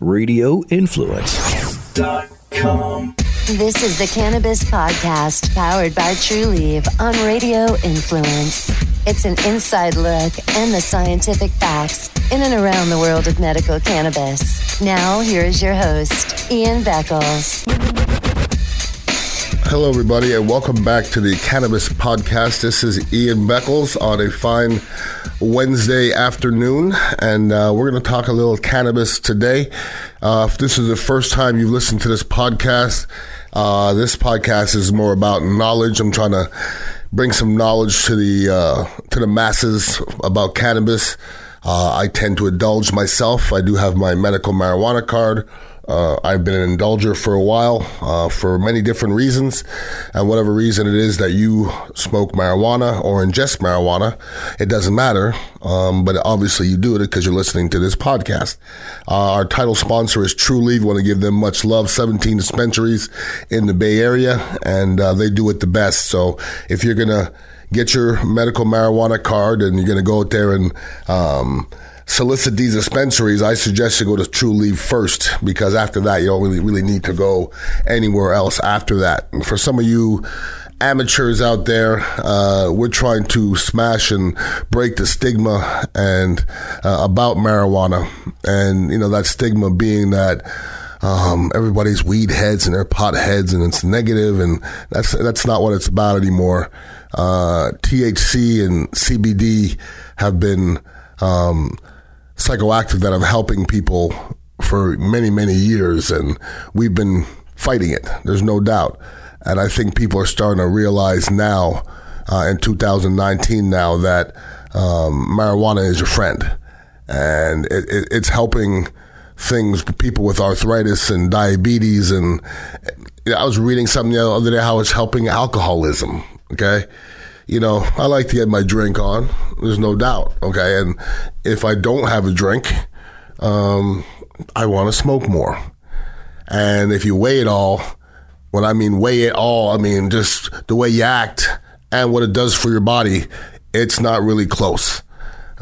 radioinfluence.com. This is the Cannabis Podcast powered by Trulieve on Radio Influence. It's an inside look and the scientific facts in and around the world of medical cannabis. Now, here is your host, Ian Beckles. Hello, everybody, and welcome back to the Cannabis Podcast. This is Ian Beckles on a fine Wednesday afternoon, and uh, we're going to talk a little cannabis today. Uh, if this is the first time you've listened to this podcast, uh, this podcast is more about knowledge. I'm trying to bring some knowledge to the uh, to the masses about cannabis. Uh, I tend to indulge myself. I do have my medical marijuana card. Uh, I've been an indulger for a while uh, for many different reasons. And whatever reason it is that you smoke marijuana or ingest marijuana, it doesn't matter. Um, but obviously you do it because you're listening to this podcast. Uh, our title sponsor is Trulieve. We want to give them much love. 17 dispensaries in the Bay Area, and uh, they do it the best. So if you're going to get your medical marijuana card and you're going to go out there and, um, solicit these dispensaries, I suggest you go to Trulieve first because after that, you don't really, really need to go anywhere else after that. And for some of you amateurs out there, uh, we're trying to smash and break the stigma and uh, about marijuana, and you know that stigma being that. Um, everybody's weed heads and they're pot heads and it's negative and that's that's not what it's about anymore. Uh, THC and CBD have been um, psychoactive that I'm helping people for many, many years, and we've been fighting it. There's no doubt. And I think people are starting to realize now, uh, in 2019, now that um, marijuana is your friend, and it, it, it's helping things people with arthritis and diabetes. And I was reading something the other day how it's helping alcoholism. Okay, you know, I like to get my drink on. There's no doubt. Okay. And if I don't have a drink, um, I want to smoke more. And if you weigh it all, when I mean weigh it all, I mean just the way you act and what it does for your body, it's not really close.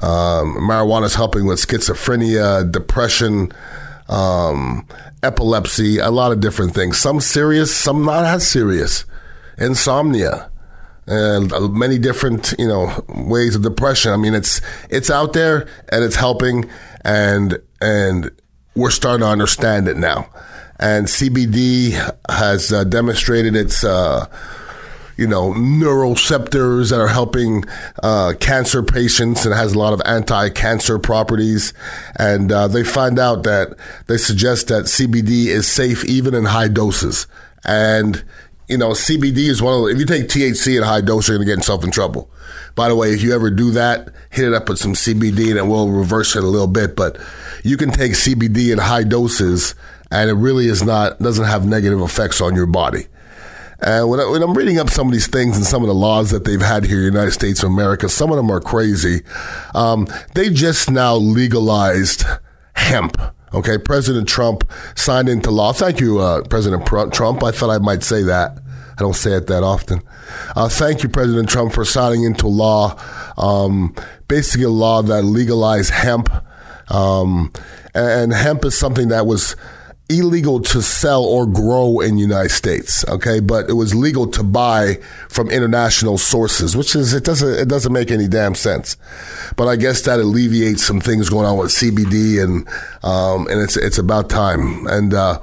Um, marijuana is helping with schizophrenia, depression, um, epilepsy, a lot of different things. Some serious, some not as serious. Insomnia and many different you know ways of depression. I mean, it's it's out there and it's helping, and and we're starting to understand it now. And CBD has uh, demonstrated its. Uh, you know, neuroceptors that are helping uh, cancer patients and has a lot of anti-cancer properties. And uh, they find out that they suggest that CBD is safe even in high doses. And you know, CBD is one of the, if you take THC at a high dose, you're going to get yourself in trouble. By the way, if you ever do that, hit it up with some CBD and it will reverse it a little bit. But you can take CBD at high doses and it really is not, doesn't have negative effects on your body. And when, I, I'm reading up some of these things and some of the laws that they've had here in the United States of America, some of them are crazy. Um, they just now legalized hemp. Okay, President Trump signed into law. Thank you, uh, President Trump. I thought I might say that. I don't say it that often. Uh, thank you, President Trump, for signing into law, um, basically a law that legalized hemp. Um, and hemp is something that was illegal to sell or grow in the United States. Okay, but it was legal to buy from international sources, which is it doesn't it doesn't make any damn sense. But I guess that alleviates some things going on with CBD and um, and it's it's about time and. Uh,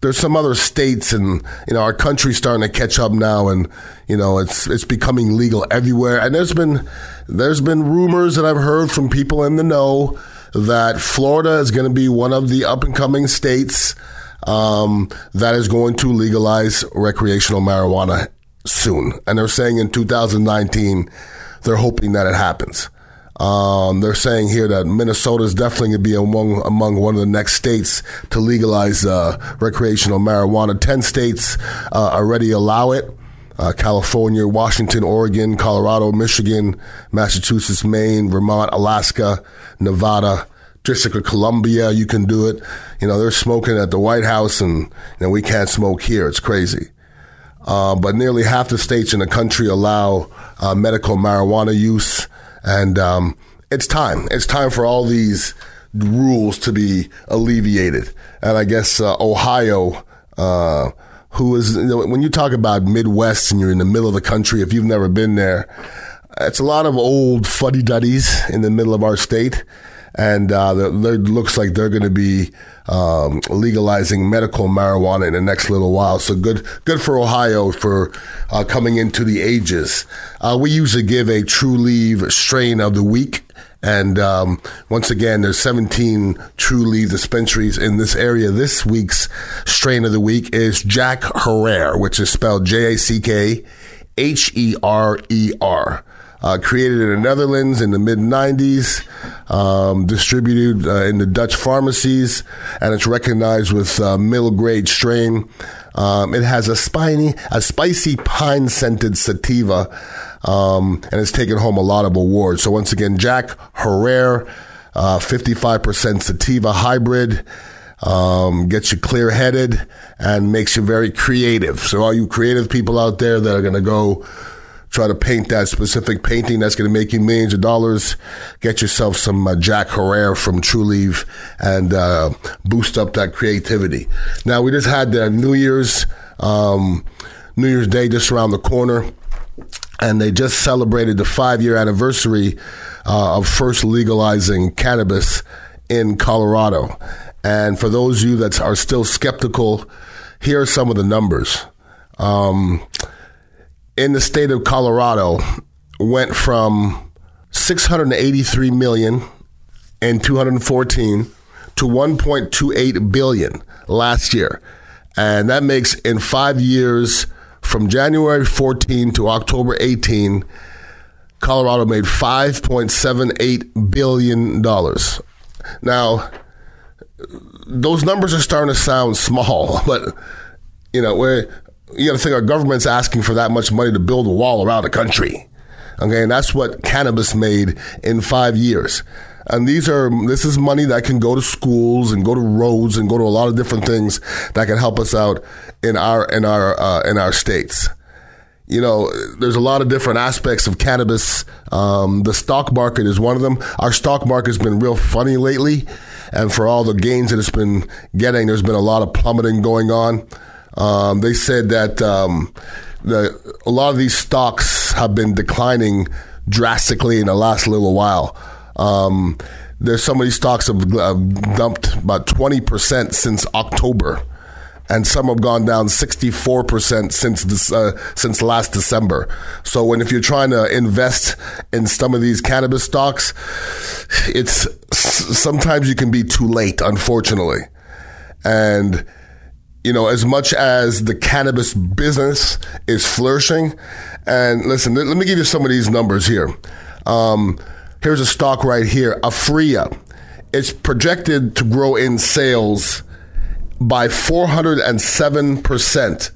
there's some other states and you know our country's starting to catch up now and you know it's it's becoming legal everywhere and there's been there's been rumors that I've heard from people in the know that Florida is going to be one of the up and coming states um, that is going to legalize recreational marijuana soon. And they're saying in 2019, they're hoping that it happens. Um, they're saying here that Minnesota is definitely going to be among among one of the next states to legalize uh, recreational marijuana. Ten states uh, already allow it uh, California, Washington, Oregon, Colorado, Michigan, Massachusetts, Maine, Vermont, Alaska, Nevada, District of Columbia. You can do it. You know, they're smoking at the White House and know, we can't smoke here. It's crazy. Uh, but nearly half the states in the country allow uh, medical marijuana use. And um, it's time. It's time for all these rules to be alleviated. And I guess uh, Ohio, uh, who is, you know, when you talk about Midwest and you're in the middle of the country, if you've never been there, it's a lot of old fuddy duddies in the middle of our state. And uh, it looks like they're going to be um, legalizing medical marijuana in the next little while. So good, good for Ohio for uh, coming into the ages. Uh, we usually give a Trulieve strain of the week. And um, once again, there's 17 Trulieve dispensaries in this area. This week's strain of the week is Jack Herer, which is spelled J A C K H E R E R uh, created in the Netherlands in the mid 90s, um, distributed uh, in the Dutch pharmacies, and it's recognized with uh, middle grade strain. Um, it has a spiny, a spicy pine scented sativa, um, and it's taken home a lot of awards. So once again, Jack Herer, 55% uh, sativa hybrid. Um, gets you clear headed and makes you very creative. So, all you creative people out there that are going to go try to paint that specific painting that's going to make you millions of dollars. Get yourself some uh, Jack Herer from Trulieve and uh, boost up that creativity. Now we just had the New Year's um, New Year's Day just around the corner, and they just celebrated the five year anniversary uh, of first legalizing cannabis in Colorado. And for those of you that are still skeptical, here are some of the numbers. Um, in the state of Colorado went from 683 million in 214 to 1.28 billion last year. And that makes in five years from January 14 to October 18, Colorado made $5.78 billion. Now, those numbers are starting to sound small, but you know, we're you got to think our government's asking for that much money to build a wall around the country. Okay, and that's what cannabis made in five years. And these are this is money that can go to schools and go to roads and go to a lot of different things that can help us out in our in our uh, in our states. You know, there's a lot of different aspects of cannabis. Um, the stock market is one of them. Our stock market's been real funny lately, and for all the gains that it's been getting, there's been a lot of plummeting going on. Um, they said that um, the, a lot of these stocks have been declining drastically in the last little while. Um, there's some of these stocks have dumped about 20% since October, and some have gone down 64% since this, uh, since last December. So when if you're trying to invest in some of these cannabis stocks, it's sometimes you can be too late, unfortunately, and you know, as much as the cannabis business is flourishing, and listen, let, me give you some of these numbers here. Um, here's a stock right here, Aphria. It's projected to grow in sales by 407%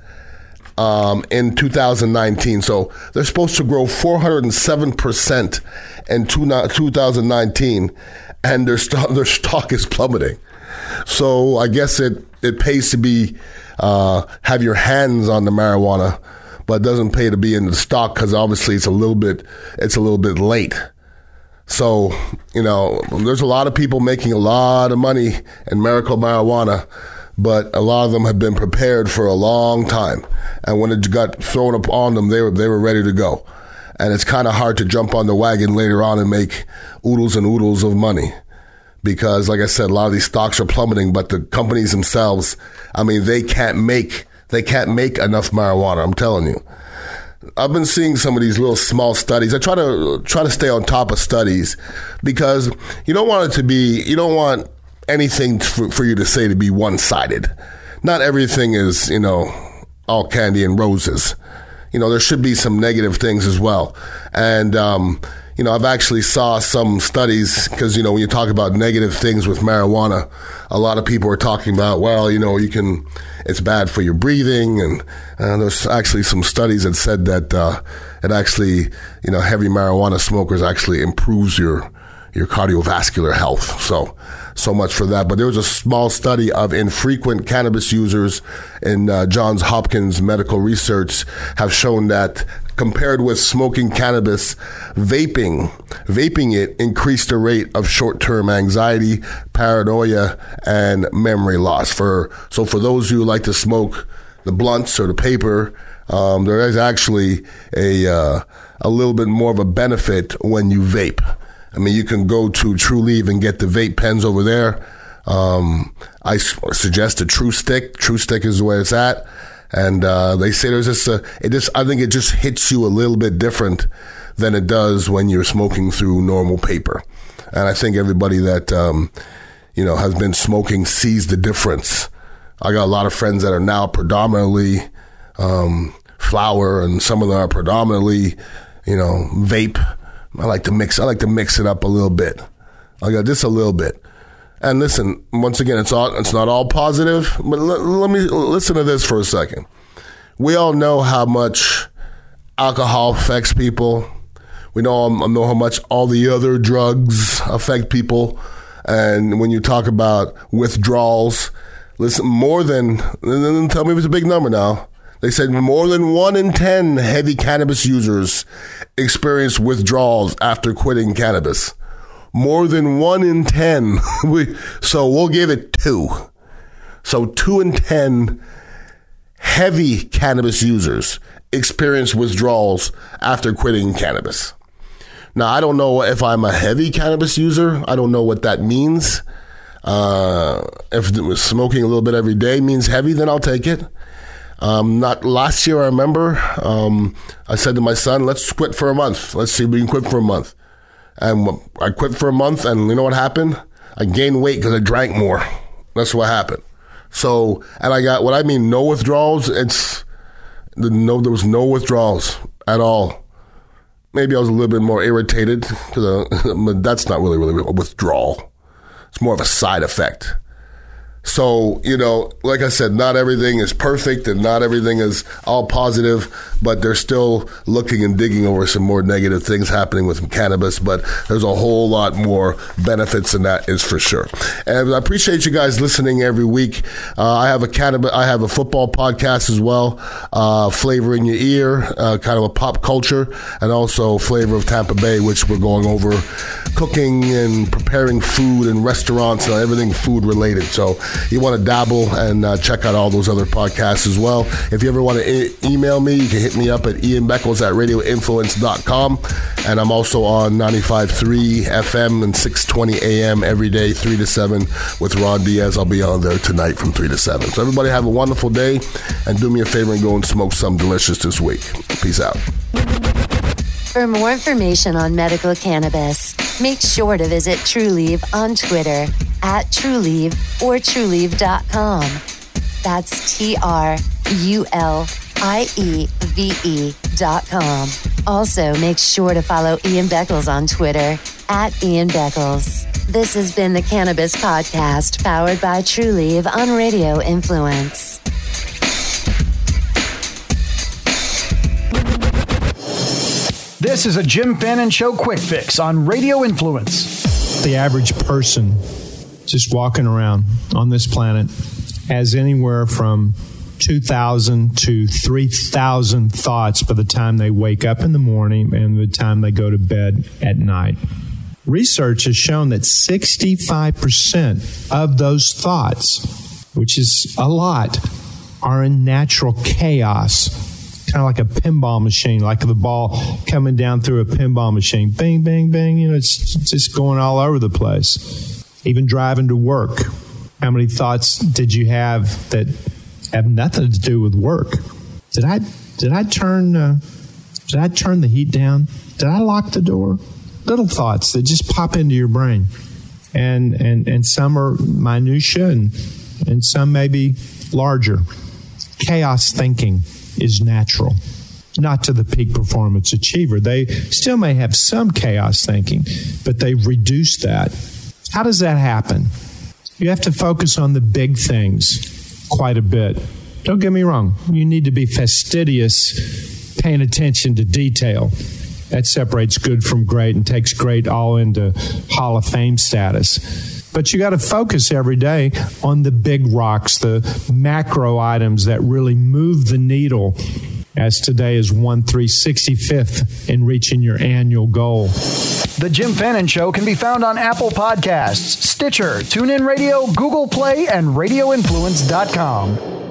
um, in 2019. So they're supposed to grow 407% in 2019, and their, their stock is plummeting. So I guess it it pays to be uh, have your hands on the marijuana, but it doesn't pay to be in the stock because obviously it's a little bit it's a little bit late. So you know, there's a lot of people making a lot of money in medical marijuana, but a lot of them have been prepared for a long time, and when it got thrown upon them, they were they were ready to go. And it's kind of hard to jump on the wagon later on and make oodles and oodles of money because, like I said, a lot of these stocks are plummeting, but the companies themselves, I mean, they can't make they can't make enough marijuana. I'm telling you. I've been seeing some of these little small studies. I try to try to stay on top of studies because you don't want it to be you don't want anything for, for you to say to be one sided. Not everything is you know all candy and roses. You know there should be some negative things as well, and um, you know, I've actually saw some studies because, you know, when you talk about negative things with marijuana, a lot of people are talking about, well, you know, you can, it's bad for your breathing. And uh, there's actually some studies that said that uh, it actually, you know, heavy marijuana smokers actually improves your, your cardiovascular health. So, so much for that. But there was a small study of infrequent cannabis users in uh, Johns Hopkins medical research have shown that compared with smoking cannabis, vaping, vaping it increased the rate of short-term anxiety, paranoia, and memory loss. For so for those who like to smoke the blunts or the paper, um, there is actually a uh, a little bit more of a benefit when you vape. I mean, you can go to Trulieve and get the vape pens over there. Um, I suggest a True Stick. True Stick is where it's at, and uh, they say there's just a. It just I think it just hits you a little bit different than it does when you're smoking through normal paper, and I think everybody that um, you know has been smoking sees the difference. I got a lot of friends that are now predominantly um, flower, and some of them are predominantly you know vape. I like to mix. I like to mix it up a little bit. I got just a little bit. And listen, once again, it's all it's not all positive, but l- let me listen to this for a second. We all know how much alcohol affects people. We know um, know how much all the other drugs affect people. And when you talk about withdrawals, listen, more than tell me if it's a big number now. They said more than one in 10 heavy cannabis users experience withdrawals after quitting cannabis more than one in 10. we, so we'll give it two. So two in 10 heavy cannabis users experience withdrawals after quitting cannabis. Now, I don't know if I'm a heavy cannabis user. I don't know what that means. Uh, if smoking a little bit every day means heavy, then I'll take it. Um, not last year, I remember. Um, I said to my son, "Let's quit for a month. Let's see if we can quit for a month." And I quit for a month, and you know what happened? I gained weight because I drank more. That's what happened. So, and I got what I mean no withdrawals. It's the no, there was no withdrawals at all. Maybe I was a little bit more irritated because uh, that's not really really a withdrawal. It's more of a side effect. So, you know, like I said, not everything is perfect and not everything is all positive, but they're still looking and digging over some more negative things happening with cannabis. But there's a whole lot more benefits than that is for sure. And I appreciate you guys listening every week. Uh, I have a cannabis, I have a football podcast as well, uh, Flavor in Your Ear, uh, kind of a pop culture, and also Flavor of Tampa Bay, which we're going over cooking and preparing food and restaurants and everything food related. So, you want to dabble and uh, check out all those other podcasts as well. If you ever want to e- email me, you can hit me up at Ian Beckles at radioinfluence.com. And I'm also on 95.3 FM and 620 AM every day, 3 to 7 with Ron Diaz. I'll be on there tonight from 3 to 7. So everybody have a wonderful day and do me a favor and go and smoke some delicious this week. Peace out. For more information on medical cannabis, make sure to visit Trulieve on Twitter at Trulieve or Trulieve.com. That's T R U L I E V E dot com. Also, make sure to follow Ian Beckles on Twitter at Ian Beckles. This has been the Cannabis Podcast powered by Trulieve on Radio Influence. This is a Jim Fannin Show quick fix on Radio Influence. The average person just walking around on this planet has anywhere from 2,000 to 3,000 thoughts by the time they wake up in the morning and the time they go to bed at night. Research has shown that 65% of those thoughts, which is a lot, are in natural chaos kind of like a pinball machine, like the ball coming down through a pinball machine. Bang, bang, bang. You know, it's just going all over the place. Even driving to work. How many thoughts did you have that have nothing to do with work? Did I did I turn uh, did I turn the heat down? Did I lock the door? Little thoughts that just pop into your brain, and and and some are minutia, and and some may be larger. Chaos thinking is natural, not to the peak performance achiever. They still may have some chaos thinking, but they reduce that. How does that happen? You have to focus on the big things quite a bit. Don't get me wrong, you need to be fastidious, paying attention to detail. That separates good from great and takes great all into Hall of Fame status but you got to focus every day on the big rocks, the macro items that really move the needle as today is 1 365th in reaching your annual goal. The Jim Fannin Show can be found on Apple Podcasts, Stitcher, TuneIn Radio, Google Play, and RadioInfluence.com.